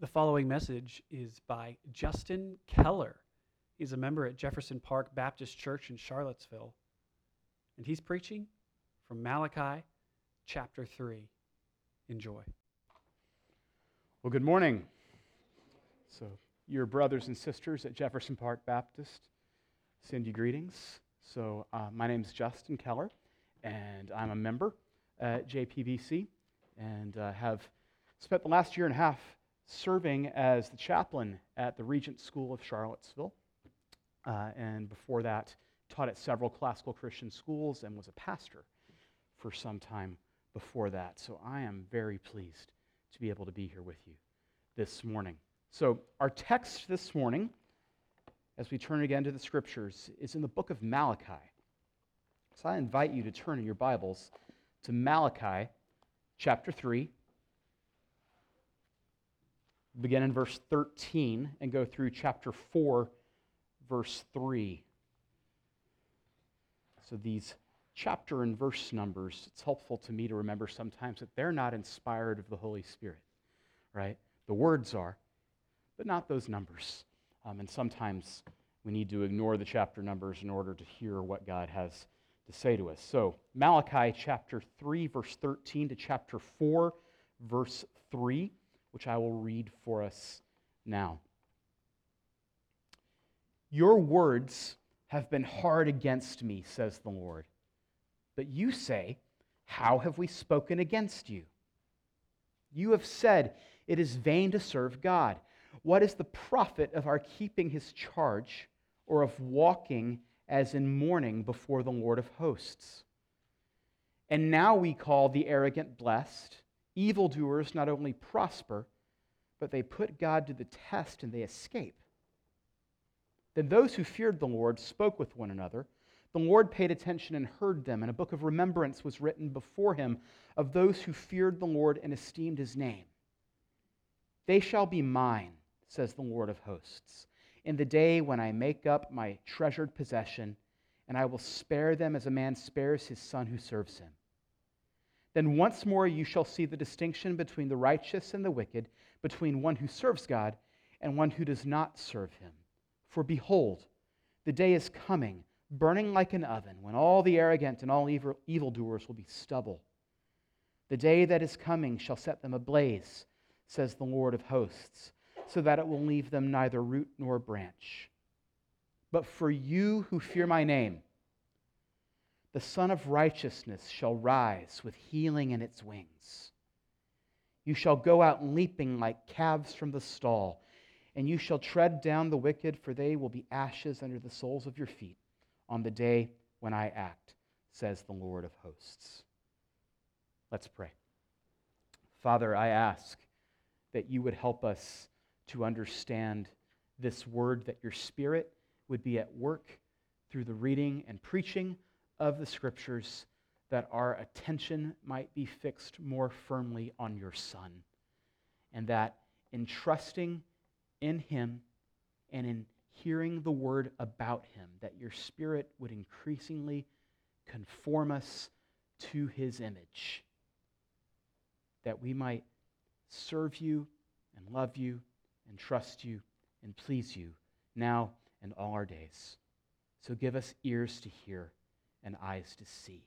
The following message is by Justin Keller. He's a member at Jefferson Park Baptist Church in Charlottesville. And he's preaching from Malachi chapter 3. Enjoy. Well, good morning. So, your brothers and sisters at Jefferson Park Baptist send you greetings. So, uh, my name is Justin Keller, and I'm a member at JPBC and uh, have spent the last year and a half serving as the chaplain at the Regent School of Charlottesville. Uh, and before that, taught at several classical Christian schools and was a pastor for some time before that. So I am very pleased to be able to be here with you this morning. So, our text this morning, as we turn again to the scriptures, is in the book of Malachi. So I invite you to turn in your Bibles to Malachi chapter 3 begin in verse 13 and go through chapter 4, verse 3. So these chapter and verse numbers, it's helpful to me to remember sometimes that they're not inspired of the Holy Spirit, right? The words are, but not those numbers. Um, and sometimes we need to ignore the chapter numbers in order to hear what God has to say to us. So, Malachi chapter 3, verse 13 to chapter 4, verse 3 which I will read for us now. Your words have been hard against me, says the Lord. But you say, How have we spoken against you? You have said, It is vain to serve God. What is the profit of our keeping his charge or of walking as in mourning before the Lord of hosts? And now we call the arrogant blessed Evildoers not only prosper, but they put God to the test and they escape. Then those who feared the Lord spoke with one another. The Lord paid attention and heard them, and a book of remembrance was written before him of those who feared the Lord and esteemed his name. They shall be mine, says the Lord of hosts, in the day when I make up my treasured possession, and I will spare them as a man spares his son who serves him. Then once more you shall see the distinction between the righteous and the wicked, between one who serves God and one who does not serve him. For behold, the day is coming, burning like an oven, when all the arrogant and all evil, evildoers will be stubble. The day that is coming shall set them ablaze, says the Lord of hosts, so that it will leave them neither root nor branch. But for you who fear my name, the Sun of Righteousness shall rise with healing in its wings. You shall go out leaping like calves from the stall, and you shall tread down the wicked, for they will be ashes under the soles of your feet on the day when I act, says the Lord of hosts. Let's pray. Father, I ask that you would help us to understand this word, that your Spirit would be at work through the reading and preaching of the scriptures that our attention might be fixed more firmly on your Son, and that in trusting in Him and in hearing the word about Him, that your Spirit would increasingly conform us to His image, that we might serve you and love you and trust you and please you now and all our days. So give us ears to hear and eyes to see.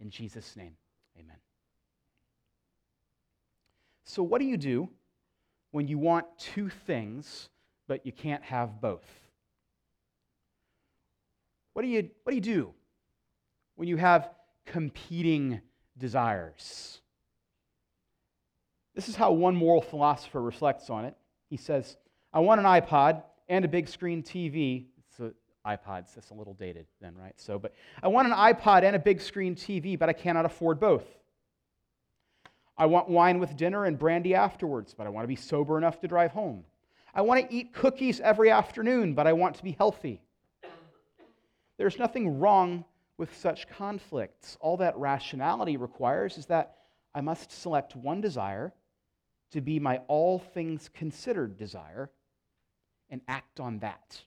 In Jesus' name, amen. So, what do you do when you want two things, but you can't have both? What do you, what do, you do when you have competing desires? This is how one moral philosopher reflects on it. He says, I want an iPod and a big screen TV iPods. That's a little dated then, right? So, but I want an iPod and a big screen TV, but I cannot afford both. I want wine with dinner and brandy afterwards, but I want to be sober enough to drive home. I want to eat cookies every afternoon, but I want to be healthy. There's nothing wrong with such conflicts. All that rationality requires is that I must select one desire to be my all things considered desire and act on that.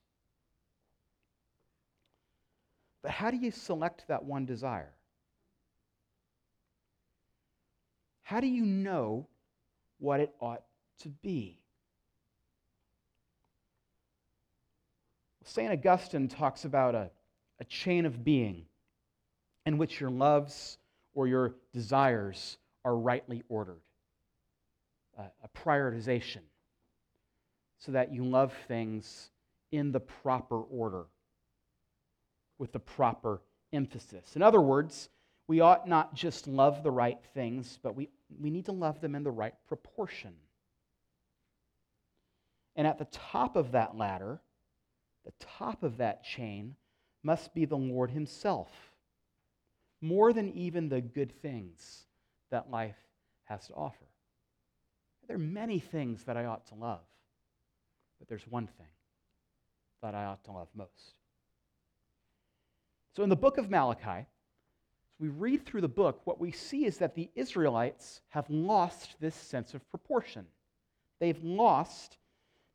But how do you select that one desire? How do you know what it ought to be? St. Augustine talks about a, a chain of being in which your loves or your desires are rightly ordered—a prioritization, so that you love things in the proper order with the proper emphasis. In other words, we ought not just love the right things, but we, we need to love them in the right proportion. And at the top of that ladder, the top of that chain, must be the Lord Himself, more than even the good things that life has to offer. There are many things that I ought to love, but there's one thing that I ought to love most. So in the book of Malachi, we read through the book, what we see is that the Israelites have lost this sense of proportion. They've lost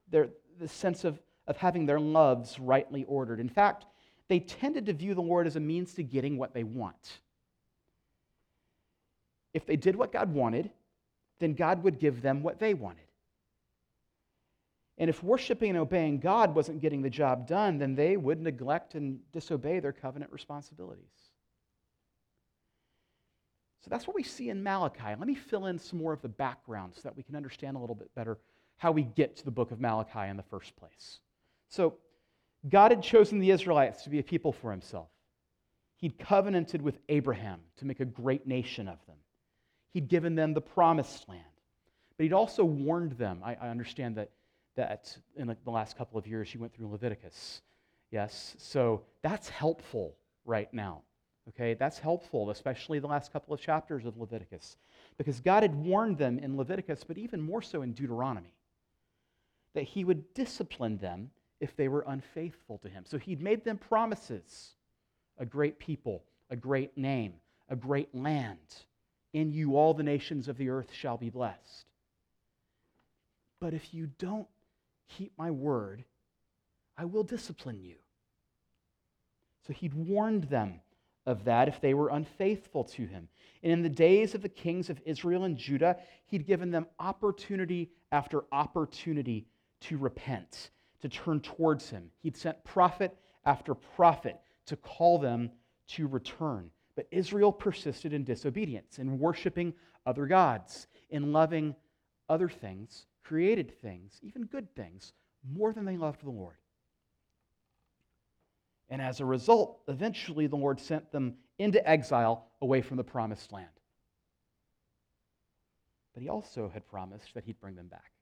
their, the sense of, of having their loves rightly ordered. In fact, they tended to view the Lord as a means to getting what they want. If they did what God wanted, then God would give them what they wanted. And if worshiping and obeying God wasn't getting the job done, then they would neglect and disobey their covenant responsibilities. So that's what we see in Malachi. Let me fill in some more of the background so that we can understand a little bit better how we get to the book of Malachi in the first place. So, God had chosen the Israelites to be a people for himself. He'd covenanted with Abraham to make a great nation of them. He'd given them the promised land. But he'd also warned them. I, I understand that that in the last couple of years you went through Leviticus. Yes, so that's helpful right now. Okay, that's helpful, especially the last couple of chapters of Leviticus, because God had warned them in Leviticus, but even more so in Deuteronomy, that He would discipline them if they were unfaithful to Him. So He'd made them promises a great people, a great name, a great land. In you, all the nations of the earth shall be blessed. But if you don't keep my word, I will discipline you. So he'd warned them of that if they were unfaithful to him. And in the days of the kings of Israel and Judah, he'd given them opportunity after opportunity to repent, to turn towards him. He'd sent prophet after prophet to call them to return. But Israel persisted in disobedience, in worshiping other gods, in loving other things created things, even good things, more than they loved the Lord. And as a result, eventually the Lord sent them into exile away from the promised land. But he also had promised that he'd bring them back.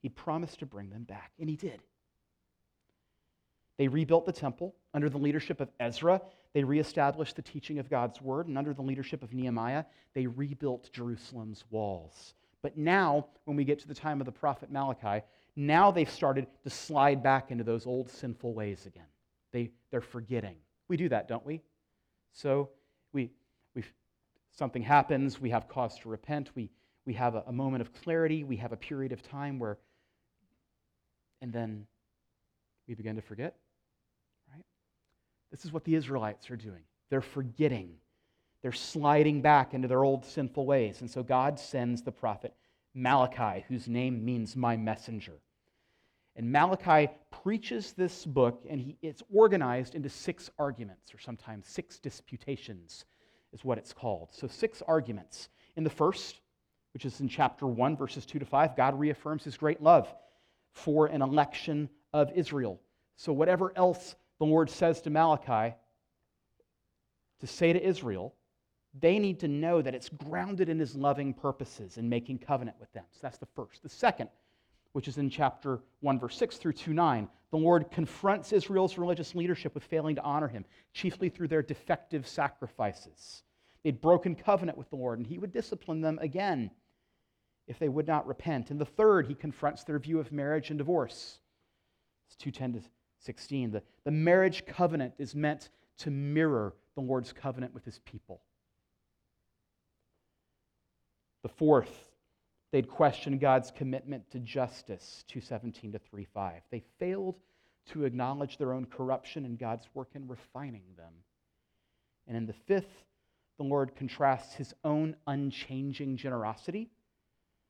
He promised to bring them back, and he did. They rebuilt the temple under the leadership of Ezra. They reestablished the teaching of God's word, and under the leadership of Nehemiah, they rebuilt Jerusalem's walls. But now, when we get to the time of the prophet Malachi, now they've started to slide back into those old sinful ways again. They, they're forgetting. We do that, don't we? So we, we, something happens, we have cause to repent, we, we have a, a moment of clarity, we have a period of time where, and then we begin to forget, right? This is what the Israelites are doing. They're forgetting they're sliding back into their old sinful ways. And so God sends the prophet Malachi, whose name means my messenger. And Malachi preaches this book, and he, it's organized into six arguments, or sometimes six disputations, is what it's called. So, six arguments. In the first, which is in chapter 1, verses 2 to 5, God reaffirms his great love for an election of Israel. So, whatever else the Lord says to Malachi to say to Israel, they need to know that it's grounded in his loving purposes and making covenant with them. So that's the first. The second, which is in chapter 1, verse 6 through 2 9, the Lord confronts Israel's religious leadership with failing to honor him, chiefly through their defective sacrifices. They'd broken covenant with the Lord, and he would discipline them again if they would not repent. And the third, he confronts their view of marriage and divorce. It's 210 to 16. The, the marriage covenant is meant to mirror the Lord's covenant with his people. The fourth, they'd question God's commitment to justice, 217 to 35. They failed to acknowledge their own corruption and God's work in refining them. And in the fifth, the Lord contrasts his own unchanging generosity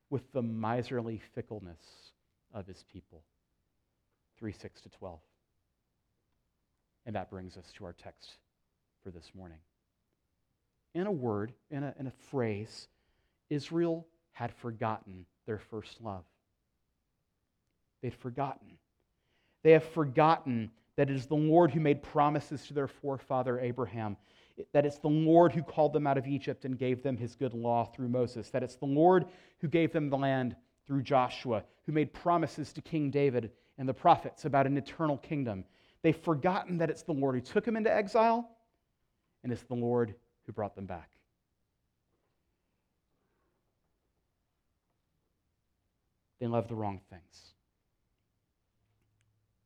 with the miserly fickleness of his people. 3 6 to 12. And that brings us to our text for this morning. In a word, in a, in a phrase, Israel had forgotten their first love. They'd forgotten. They have forgotten that it is the Lord who made promises to their forefather Abraham, that it's the Lord who called them out of Egypt and gave them his good law through Moses, that it's the Lord who gave them the land through Joshua, who made promises to King David and the prophets about an eternal kingdom. They've forgotten that it's the Lord who took them into exile, and it's the Lord who brought them back. They love the wrong things.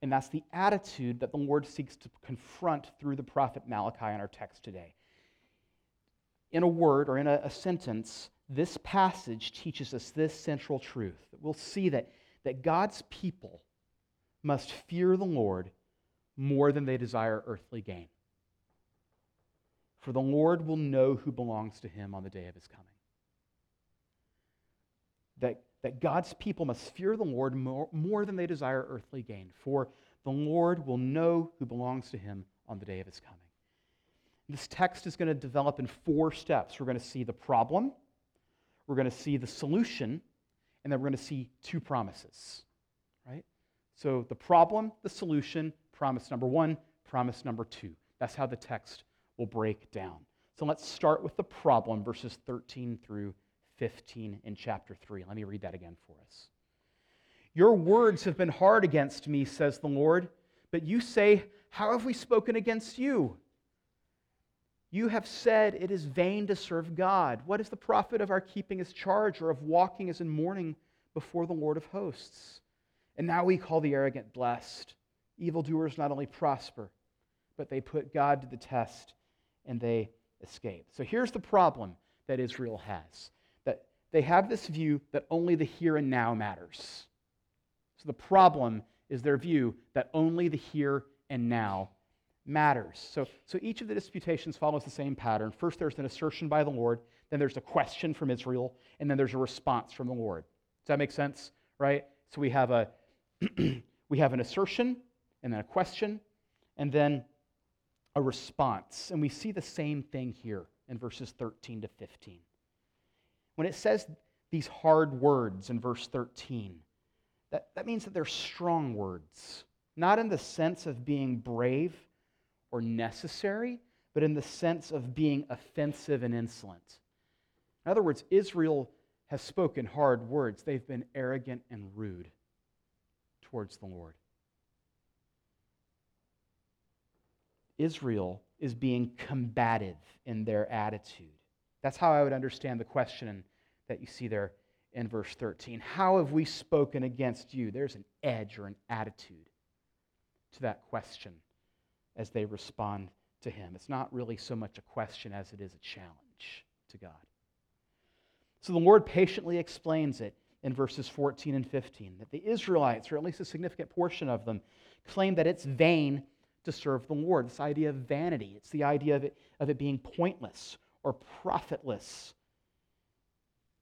And that's the attitude that the Lord seeks to confront through the prophet Malachi in our text today. In a word or in a, a, sentence, this passage teaches us this central truth that we'll see that, that God's people must fear the Lord more than they desire earthly gain. For the Lord will know who belongs to him on the day of his coming. That that God's people must fear the Lord more, more than they desire earthly gain, for the Lord will know who belongs to him on the day of his coming. This text is going to develop in four steps. We're going to see the problem, we're going to see the solution, and then we're going to see two promises. Right? So the problem, the solution, promise number one, promise number two. That's how the text will break down. So let's start with the problem, verses 13 through 15 in chapter 3. Let me read that again for us. Your words have been hard against me, says the Lord, but you say, How have we spoken against you? You have said it is vain to serve God. What is the profit of our keeping his charge or of walking as in mourning before the Lord of hosts? And now we call the arrogant blessed. Evildoers not only prosper, but they put God to the test and they escape. So here's the problem that Israel has they have this view that only the here and now matters. So the problem is their view that only the here and now matters. So, so each of the disputations follows the same pattern. First, there's an assertion by the Lord, then there's a question from Israel, and then there's a response from the Lord. Does that make sense? Right? So we have a we have an assertion, and then a question, and then a response. And we see the same thing here in verses 13 to 15. When it says these hard words in verse 13, that, that means that they're strong words, not in the sense of being brave or necessary, but in the sense of being offensive and insolent. In other words, Israel has spoken hard words. They've been arrogant and rude towards the Lord. Israel is being combative in their attitude. That's how I would understand the question that you see there in verse 13. How have we spoken against you? There's an edge or an attitude to that question as they respond to him. It's not really so much a question as it is a challenge to God. So the Lord patiently explains it in verses 14 and 15 that the Israelites, or at least a significant portion of them, claim that it's vain to serve the Lord. This idea of vanity, it's the idea of it, of it being pointless or profitless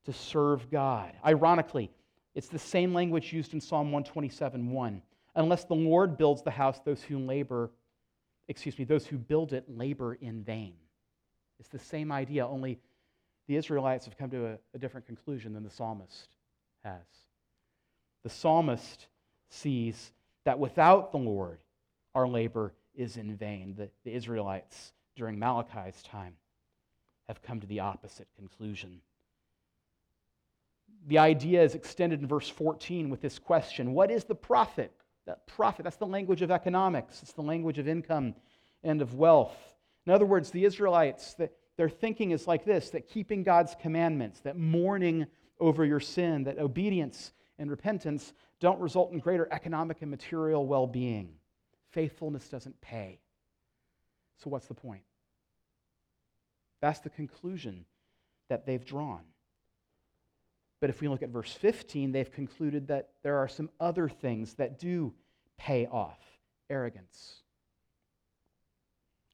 to serve God. Ironically, it's the same language used in Psalm 127 1. Unless the Lord builds the house, those who labor, excuse me, those who build it labor in vain. It's the same idea, only the Israelites have come to a, a different conclusion than the psalmist has. The psalmist sees that without the Lord, our labor is in vain. The, the Israelites during Malachi's time have come to the opposite conclusion the idea is extended in verse 14 with this question What is the profit? That profit, that's the language of economics, it's the language of income and of wealth. In other words, the Israelites, that their thinking is like this that keeping God's commandments, that mourning over your sin, that obedience and repentance don't result in greater economic and material well being. Faithfulness doesn't pay. So, what's the point? That's the conclusion that they've drawn. But if we look at verse 15, they've concluded that there are some other things that do pay off arrogance,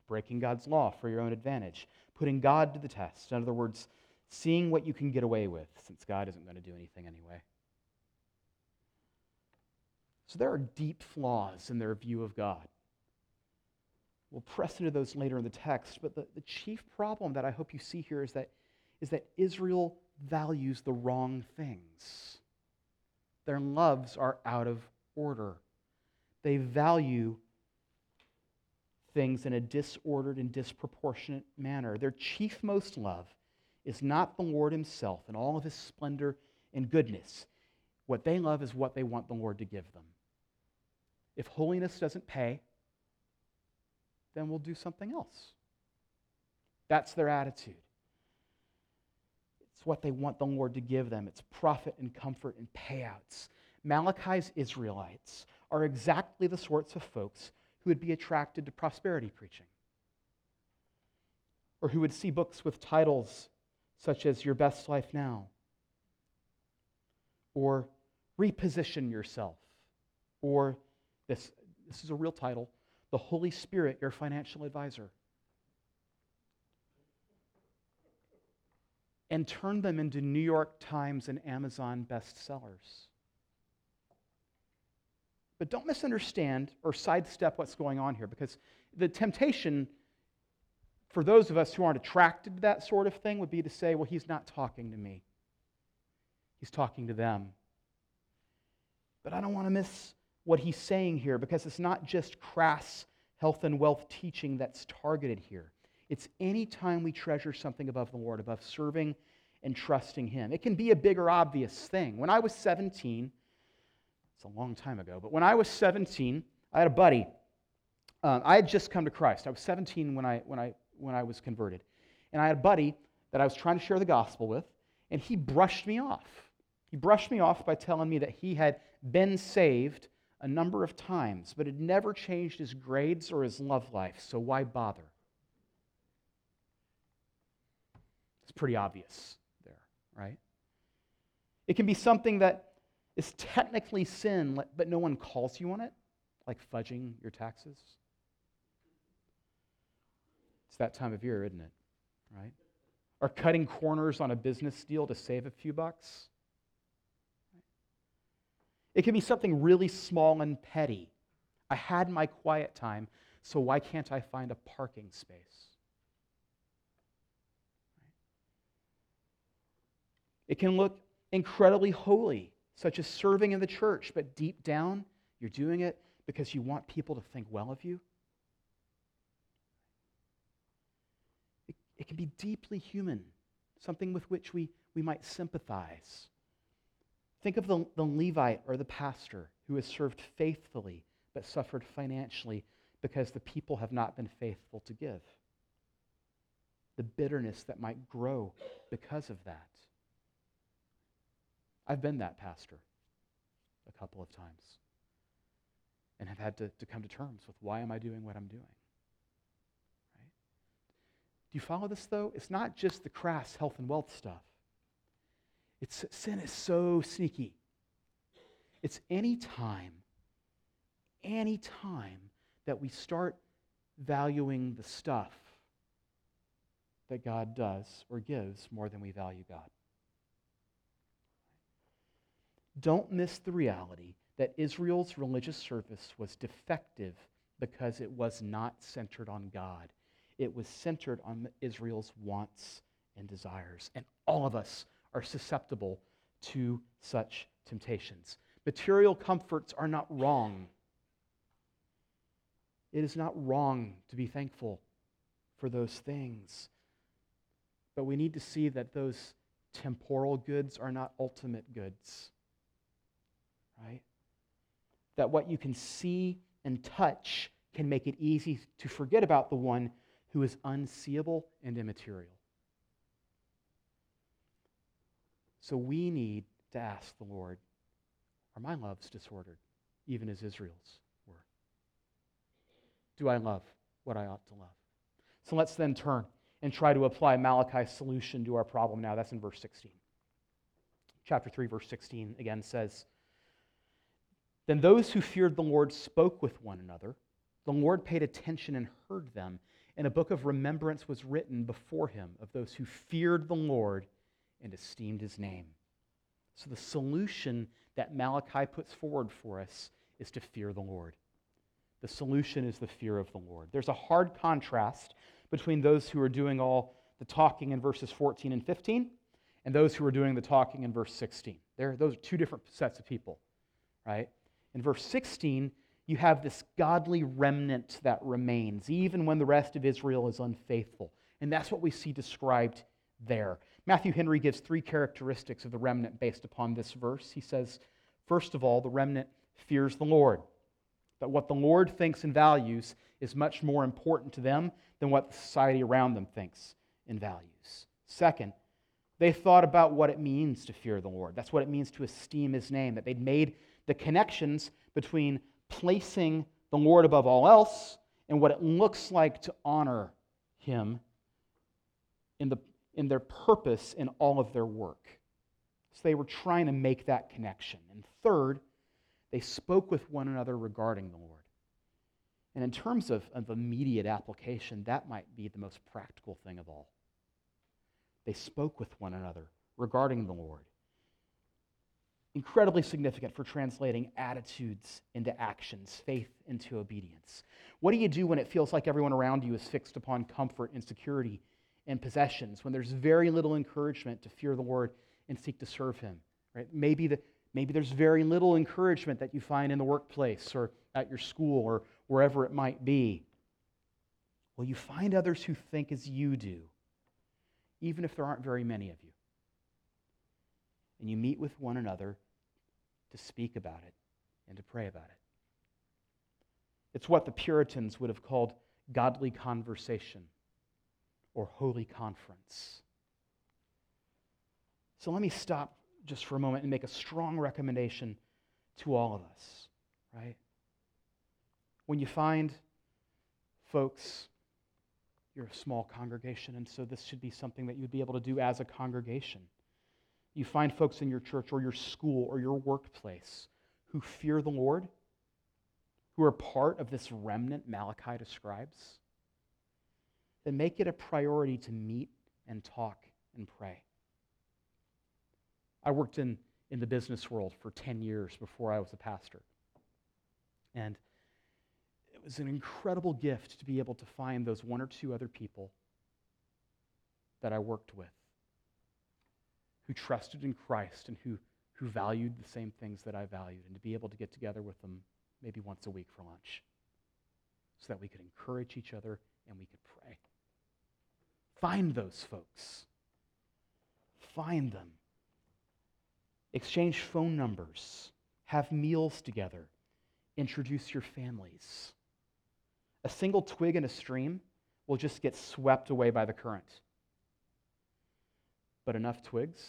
breaking God's law for your own advantage, putting God to the test. In other words, seeing what you can get away with, since God isn't going to do anything anyway. So there are deep flaws in their view of God. We'll press into those later in the text, but the, the chief problem that I hope you see here is that, is that Israel values the wrong things. Their loves are out of order. They value things in a disordered and disproportionate manner. Their chief most love is not the Lord Himself and all of His splendor and goodness. What they love is what they want the Lord to give them. If holiness doesn't pay, then we'll do something else. That's their attitude. It's what they want the Lord to give them. It's profit and comfort and payouts. Malachi's Israelites are exactly the sorts of folks who would be attracted to prosperity preaching, or who would see books with titles such as Your Best Life Now, or Reposition Yourself, or this, this is a real title The Holy Spirit, Your Financial Advisor. And turn them into New York Times and Amazon bestsellers. But don't misunderstand or sidestep what's going on here because the temptation for those of us who aren't attracted to that sort of thing would be to say, well, he's not talking to me, he's talking to them. But I don't want to miss what he's saying here because it's not just crass health and wealth teaching that's targeted here. It's any time we treasure something above the Lord, above serving and trusting Him. It can be a big or obvious thing. When I was 17, it's a long time ago, but when I was 17, I had a buddy. Um, I had just come to Christ. I was 17 when I, when, I, when I was converted. And I had a buddy that I was trying to share the gospel with, and he brushed me off. He brushed me off by telling me that he had been saved a number of times, but had never changed his grades or his love life, so why bother? It's pretty obvious there, right? It can be something that is technically sin, but no one calls you on it, like fudging your taxes. It's that time of year, isn't it? Right? Or cutting corners on a business deal to save a few bucks. It can be something really small and petty. I had my quiet time, so why can't I find a parking space? It can look incredibly holy, such as serving in the church, but deep down, you're doing it because you want people to think well of you. It, it can be deeply human, something with which we, we might sympathize. Think of the, the Levite or the pastor who has served faithfully but suffered financially because the people have not been faithful to give. The bitterness that might grow because of that. I've been that pastor a couple of times and have had to, to come to terms with why am I doing what I'm doing? Right? Do you follow this though? It's not just the crass health and wealth stuff. It's, sin is so sneaky. It's any time, any time that we start valuing the stuff that God does or gives more than we value God. Don't miss the reality that Israel's religious service was defective because it was not centered on God. It was centered on Israel's wants and desires. And all of us are susceptible to such temptations. Material comforts are not wrong. It is not wrong to be thankful for those things. But we need to see that those temporal goods are not ultimate goods. Right? That what you can see and touch can make it easy to forget about the one who is unseeable and immaterial. So we need to ask the Lord Are my loves disordered, even as Israel's were? Do I love what I ought to love? So let's then turn and try to apply Malachi's solution to our problem now. That's in verse 16. Chapter 3, verse 16 again says Then those who feared the Lord spoke with one another. The Lord paid attention and heard them, and a book of remembrance was written before him of those who feared the Lord and esteemed his name. So, the solution that Malachi puts forward for us is to fear the Lord. The solution is the fear of the Lord. There's a hard contrast between those who are doing all the talking in verses 14 and 15 and those who are doing the talking in verse 16. There, those are two different sets of people, right? In verse 16, you have this godly remnant that remains, even when the rest of Israel is unfaithful. And that's what we see described there. Matthew Henry gives three characteristics of the remnant based upon this verse. He says, first of all, the remnant fears the Lord, that what the Lord thinks and values is much more important to them than what the society around them thinks and values. Second, they thought about what it means to fear the Lord. That's what it means to esteem his name, that they'd made the connections between placing the Lord above all else and what it looks like to honor him in, the, in their purpose in all of their work. So they were trying to make that connection. And third, they spoke with one another regarding the Lord. And in terms of, of immediate application, that might be the most practical thing of all. They spoke with one another regarding the Lord. Incredibly significant for translating attitudes into actions, faith into obedience. What do you do when it feels like everyone around you is fixed upon comfort and security and possessions, when there's very little encouragement to fear the Lord and seek to serve Him? Right? Maybe, the, maybe there's very little encouragement that you find in the workplace or at your school or wherever it might be. Well, you find others who think as you do, even if there aren't very many of you. And you meet with one another to speak about it and to pray about it. It's what the Puritans would have called godly conversation or holy conference. So let me stop just for a moment and make a strong recommendation to all of us, right? When you find folks, you're a small congregation, and so this should be something that you'd be able to do as a congregation. You find folks in your church or your school or your workplace who fear the Lord, who are part of this remnant Malachi describes, then make it a priority to meet and talk and pray. I worked in, in the business world for 10 years before I was a pastor. And it was an incredible gift to be able to find those one or two other people that I worked with who trusted in Christ and who, who valued the same things that I valued, and to be able to get together with them maybe once a week for lunch so that we could encourage each other and we could pray. Find those folks. Find them. Exchange phone numbers. Have meals together. Introduce your families. A single twig in a stream will just get swept away by the current. But enough twigs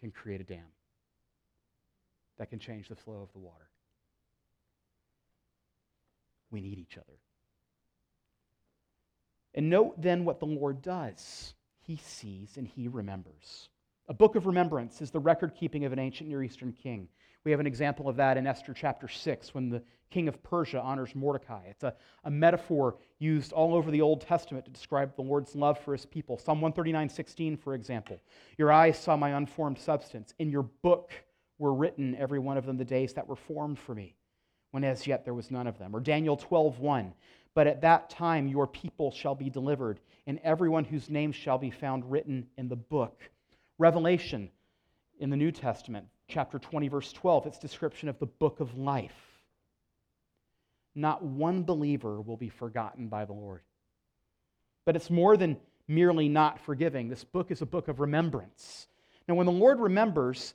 can create a dam that can change the flow of the water. We need each other. And note then what the Lord does. He sees and he remembers. A book of remembrance is the record keeping of an ancient Near Eastern king. We have an example of that in Esther chapter 6 when the king of Persia honors Mordecai. It's a, a metaphor used all over the Old Testament to describe the Lord's love for his people. Psalm 139 16, for example. Your eyes saw my unformed substance. In your book were written, every one of them, the days that were formed for me, when as yet there was none of them. Or Daniel 12 1. But at that time your people shall be delivered, and everyone whose name shall be found written in the book. Revelation in the New Testament, chapter 20, verse 12, its description of the book of life not one believer will be forgotten by the Lord. But it's more than merely not forgiving. This book is a book of remembrance. Now, when the Lord remembers,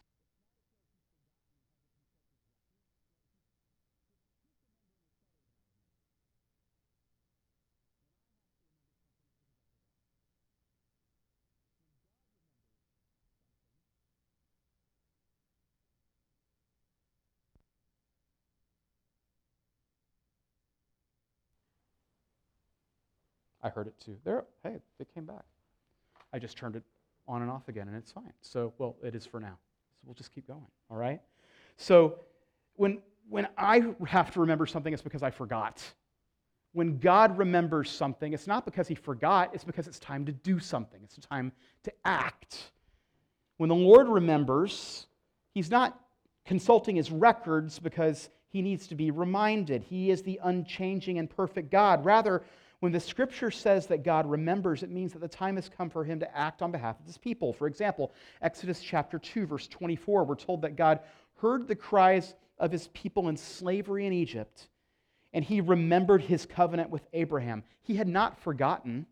I heard it too. There, hey, they came back. I just turned it on and off again, and it's fine. So, well, it is for now. So we'll just keep going. All right. So, when when I have to remember something, it's because I forgot. When God remembers something, it's not because He forgot. It's because it's time to do something. It's time to act. When the Lord remembers, He's not consulting his records because he needs to be reminded. He is the unchanging and perfect God. Rather, when the scripture says that God remembers, it means that the time has come for him to act on behalf of his people. For example, Exodus chapter 2, verse 24, we're told that God heard the cries of his people in slavery in Egypt, and he remembered his covenant with Abraham. He had not forgotten.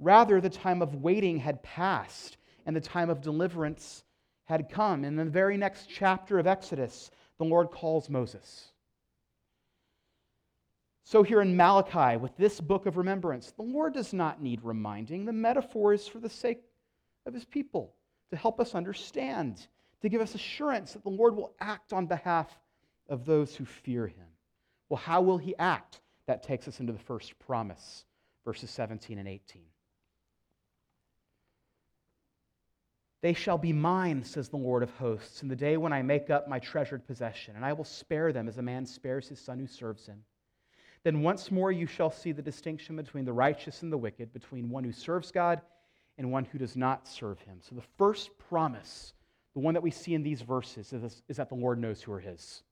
Rather, the time of waiting had passed, and the time of deliverance had come. In the very next chapter of Exodus, the Lord calls Moses. So, here in Malachi, with this book of remembrance, the Lord does not need reminding. The metaphor is for the sake of his people, to help us understand, to give us assurance that the Lord will act on behalf of those who fear him. Well, how will he act? That takes us into the first promise, verses 17 and 18. They shall be mine, says the Lord of hosts, in the day when I make up my treasured possession, and I will spare them as a man spares his son who serves him. Then once more you shall see the distinction between the righteous and the wicked, between one who serves God and one who does not serve him. So the first promise, the one that we see in these verses, is, that the Lord knows who are his.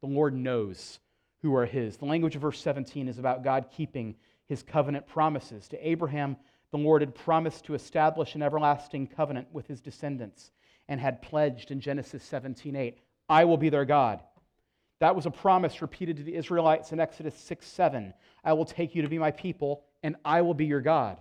The Lord knows who are his. The language of verse 17 is about God keeping his covenant promises. To Abraham, the Lord had promised to establish an everlasting covenant with his descendants and had pledged in Genesis 17:8, I will be their God. That was a promise repeated to the Israelites in Exodus 6 7. I will take you to be my people, and I will be your God.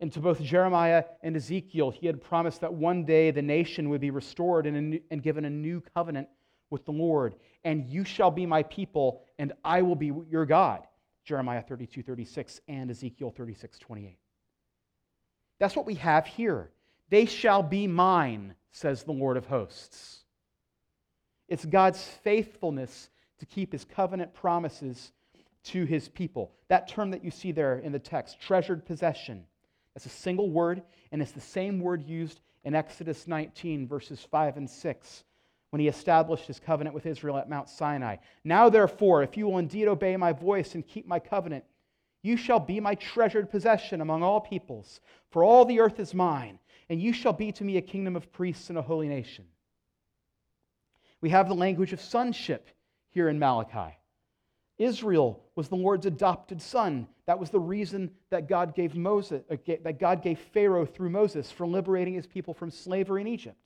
And to both Jeremiah and Ezekiel, he had promised that one day the nation would be restored and, and given a new covenant with the Lord. And you shall be my people, and I will be your God. Jeremiah 32, 36, and Ezekiel 36, 28. That's what we have here. They shall be mine, says the Lord of hosts. It's God's faithfulness to keep his covenant promises to his people. That term that you see there in the text, treasured possession, that's a single word, and it's the same word used in Exodus 19, verses 5 and 6 when he established his covenant with Israel at Mount Sinai. Now, therefore, if you will indeed obey my voice and keep my covenant, you shall be my treasured possession among all peoples, for all the earth is mine, and you shall be to me a kingdom of priests and a holy nation. We have the language of sonship here in Malachi. Israel was the Lord's adopted son. That was the reason that God gave Moses, uh, that God gave Pharaoh through Moses for liberating his people from slavery in Egypt.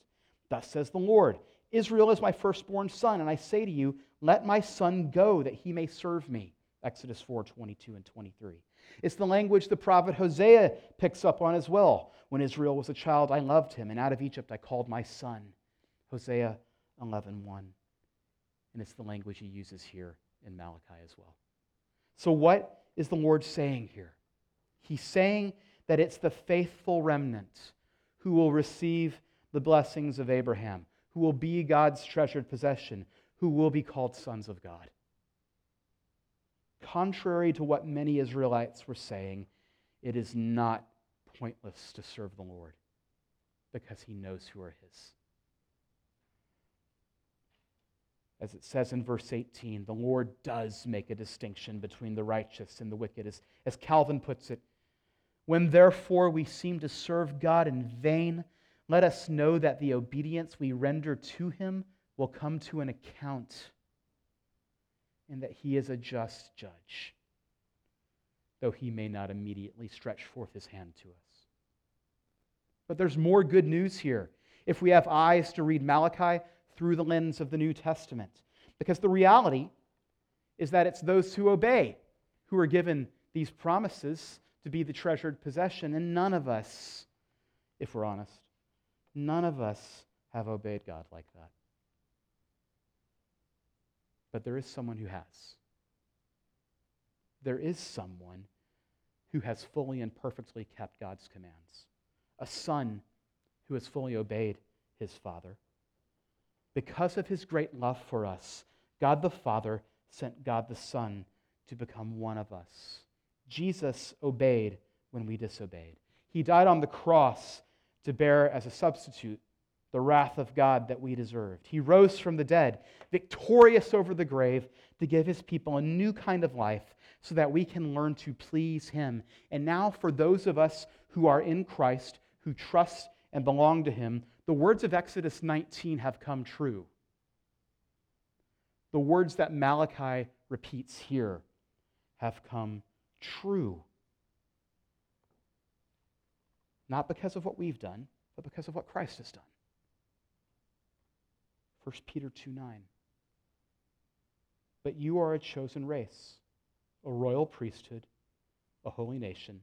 Thus says the Lord, Israel is my firstborn son, and I say to you, let my son go that he may serve me. Exodus 4 22 and 23. It's the language the prophet Hosea picks up on as well. When Israel was a child, I loved him, and out of Egypt I called my son. Hosea 11 1. And it's the language he uses here in Malachi as well. So, what is the Lord saying here? He's saying that it's the faithful remnant who will receive the blessings of Abraham, who will be God's treasured possession, who will be called sons of God. Contrary to what many Israelites were saying, it is not pointless to serve the Lord because he knows who are his. As it says in verse 18, the Lord does make a distinction between the righteous and the wicked. As, as Calvin puts it, when therefore we seem to serve God in vain, let us know that the obedience we render to him will come to an account and that he is a just judge, though he may not immediately stretch forth his hand to us. But there's more good news here if we have eyes to read Malachi through the lens of the New Testament. Because the reality is that it's those who obey who are given these promises to be the treasured possession, and none of us, if we're honest, None of us have obeyed God like that. But there is someone who has. There is someone who has fully and perfectly kept God's commands, a son who has fully obeyed his father. Because of his great love for us, God the Father sent God the Son to become one of us. Jesus obeyed when we disobeyed. He died on the cross to bear as a substitute the wrath of God that we deserved. He rose from the dead, victorious over the grave, to give his people a new kind of life so that we can learn to please him. And now, for those of us who are in Christ, who trust and belong to him, The words of Exodus 19 have come true. The words that Malachi repeats here have come true. Not because of what we've done, but because of what Christ has done. 1 Peter 2 9. But you are a chosen race, a royal priesthood, a holy nation,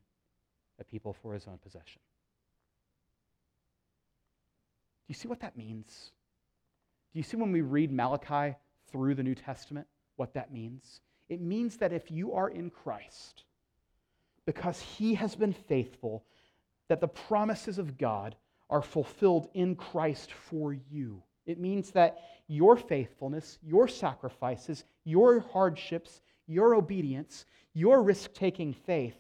a people for his own possession. You see what that means? Do you see when we read Malachi through the New Testament what that means? It means that if you are in Christ, because he has been faithful, that the promises of God are fulfilled in Christ for you. It means that your faithfulness, your sacrifices, your hardships, your obedience, your risk taking faith,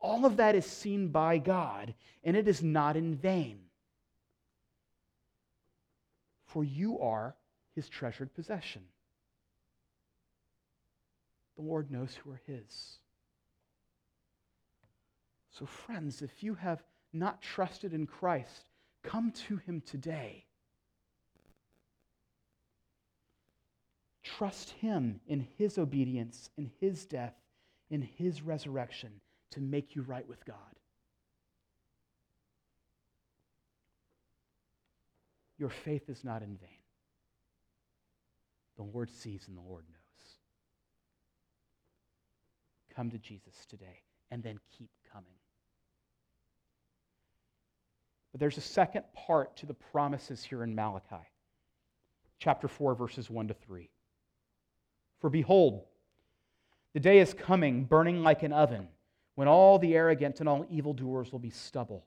all of that is seen by God, and it is not in vain. For you are his treasured possession. The Lord knows who are his. So, friends, if you have not trusted in Christ, come to him today. Trust him in his obedience, in his death, in his resurrection to make you right with God. Your faith is not in vain. The Lord sees and the Lord knows. Come to Jesus today and then keep coming. But there's a second part to the promises here in Malachi, chapter 4, verses 1 to 3. For behold, the day is coming, burning like an oven, when all the arrogant and all evildoers will be stubble.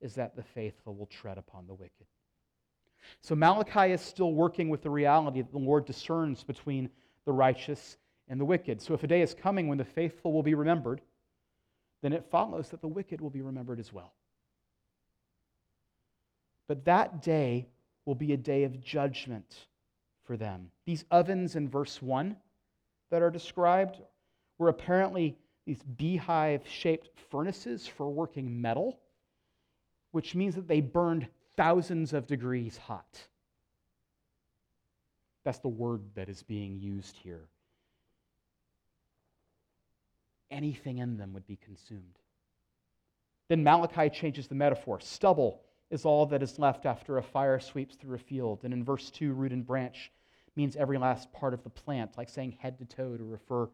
is that the faithful will tread upon the wicked. So Malachi is still working with the reality that the Lord discerns between the righteous and the wicked. So if a day is coming when the faithful will be remembered, then it follows that the wicked will be remembered as well. But that day will be a day of judgment for them. These ovens in verse 1 that are described were apparently these beehive shaped furnaces for working metal, which means that they burned thousands of degrees hot. That's the word that is being used here. Anything in them would be consumed. Then Malachi changes the metaphor. Stubble is all that is left after a fire sweeps through a field. And in verse 2, root and branch means every last part of the plant, like saying head to toe to refer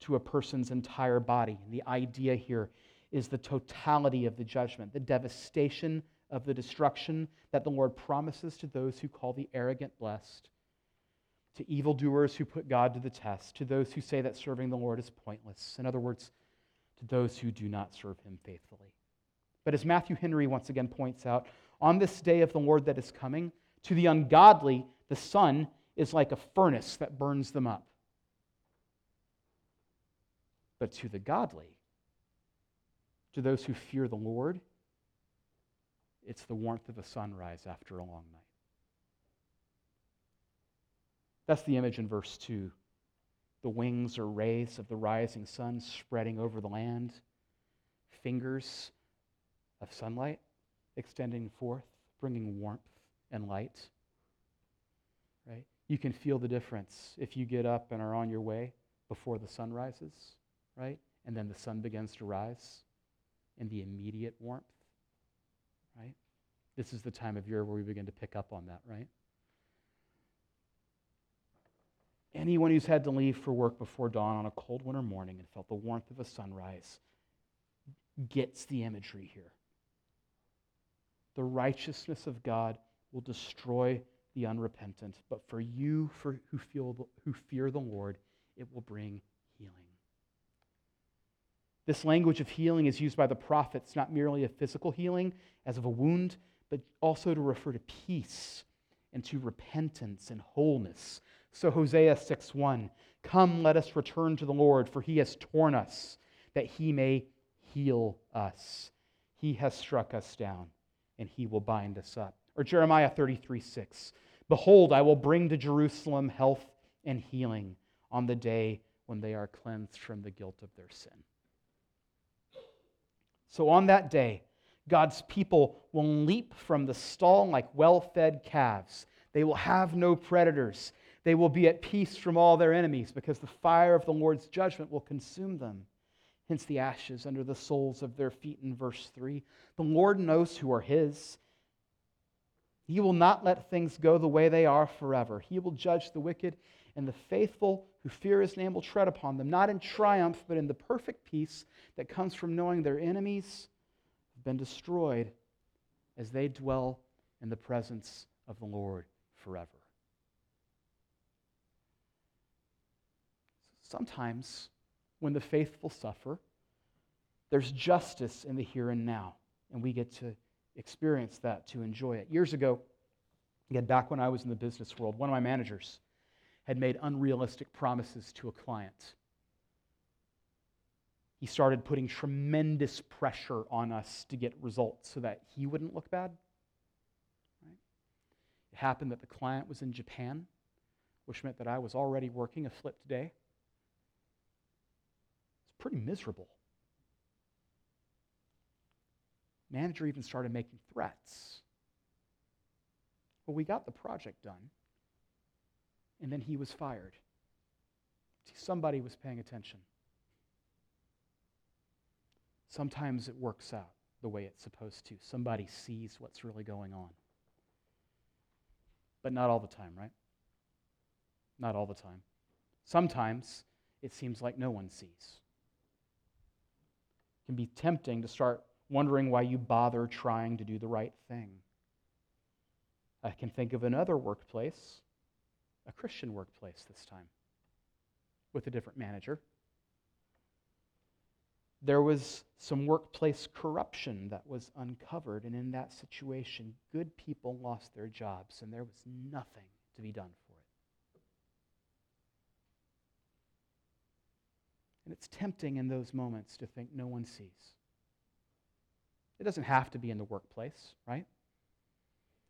to a person's entire body. And the idea here is the totality of the judgment, the devastation of the destruction that the Lord promises to those who call the arrogant blessed, to evildoers who put God to the test, to those who say that serving the Lord is pointless. In other words, to those who do not serve him faithfully. But as Matthew Henry once again points out, on this day of the Lord that is coming, to the ungodly, the sun is like a furnace that burns them up. But to the godly, to those who fear the Lord, it's the warmth of a sunrise after a long night. That's the image in verse 2. The wings or rays of the rising sun spreading over the land, fingers of sunlight extending forth, bringing warmth and light. Right? You can feel the difference if you get up and are on your way before the sun rises, right? And then the sun begins to rise in the immediate warmth, right? This is the time of year where we begin to pick up on that, right? Anyone who's had to leave for work before dawn on a cold winter morning and felt the warmth of a sunrise gets the imagery here. The righteousness of God will destroy the unrepentant, but for you for, who, feel, who fear the Lord, it will bring. This language of healing is used by the prophets, not merely of physical healing, as of a wound, but also to refer to peace and to repentance and wholeness. So Hosea 6:1, "Come, let us return to the Lord, for he has torn us that he may heal us. He has struck us down, and he will bind us up." Or Jeremiah 33:6, "Behold, I will bring to Jerusalem health and healing on the day when they are cleansed from the guilt of their sin." So on that day, God's people will leap from the stall like well fed calves. They will have no predators. They will be at peace from all their enemies because the fire of the Lord's judgment will consume them. Hence the ashes under the soles of their feet in verse 3. The Lord knows who are his. He will not let things go the way they are forever. He will judge the wicked, and the faithful who fear his name will tread upon them, not in triumph, but in the perfect peace that comes from knowing their enemies have been destroyed as they dwell in the presence of the Lord forever. Sometimes, when the faithful suffer, there's justice in the here and now, and we get to experience that, to enjoy it. Years ago, again, back when I was in the business world, one of my managers had made unrealistic promises to a client. He started putting tremendous pressure on us to get results so that he wouldn't look bad. Right? It happened that the client was in Japan, which meant that I was already working a flipped day. It's pretty miserable. Manager even started making threats. Well, we got the project done, and then he was fired. See, somebody was paying attention. Sometimes it works out the way it's supposed to. Somebody sees what's really going on. But not all the time, right? Not all the time. Sometimes it seems like no one sees. It can be tempting to start wondering why you bother trying to do the right thing. I can think of another workplace, a Christian workplace this time, with a different manager. There was some workplace corruption that was uncovered, and in that situation, good people lost their jobs, and there was nothing to be done for it. And it's tempting in those moments to think no one sees. It doesn't have to be in the workplace, right?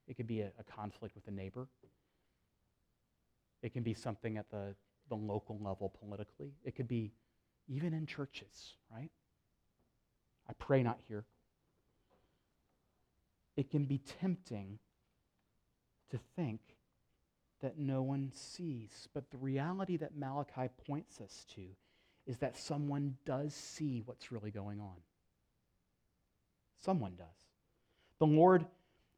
It could be a, a, conflict with a neighbor. It can be something at the, the local level politically. It could be even in churches, right? I pray not here. It can be tempting to think that no one sees. But the reality that Malachi points us to is that someone does see what's really going on. Someone does. The Lord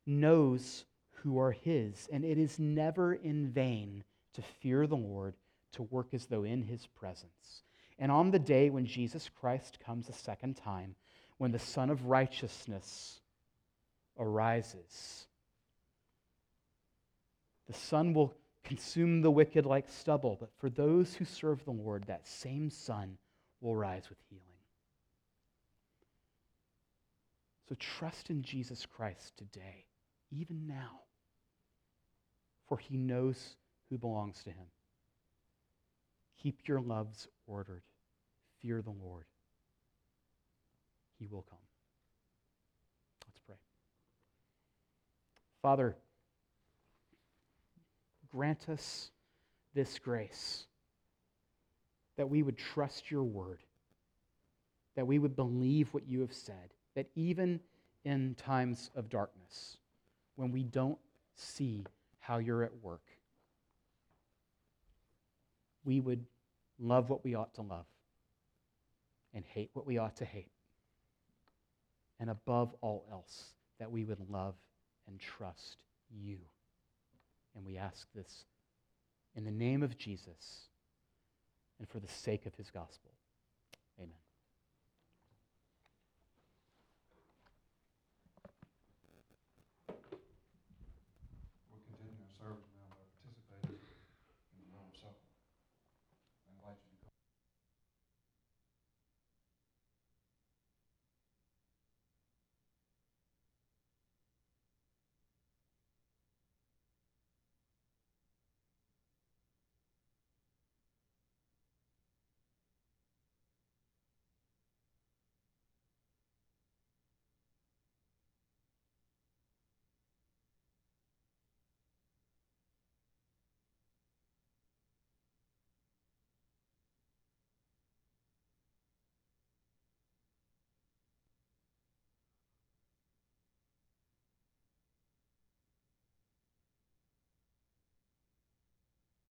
knows who are His, and it is never in vain to fear the Lord, to work as though in His presence. And on the day when Jesus Christ comes a second time, when the Sun of Righteousness arises, the sun will consume the wicked like stubble, but for those who serve the Lord, that same sun will rise with healing. So trust in Jesus Christ today, even now, for he knows who belongs to him. Keep your loves ordered. Fear the Lord. He will come. Let's pray. Father, grant us this grace that we would trust your word, that we would believe what you have said that even in times of darkness, when we don't see how you're at work, we would love what we ought to love and hate what we ought to hate. And above all else, that we would love and trust you. And we ask this in the name of Jesus and for the sake of his gospel.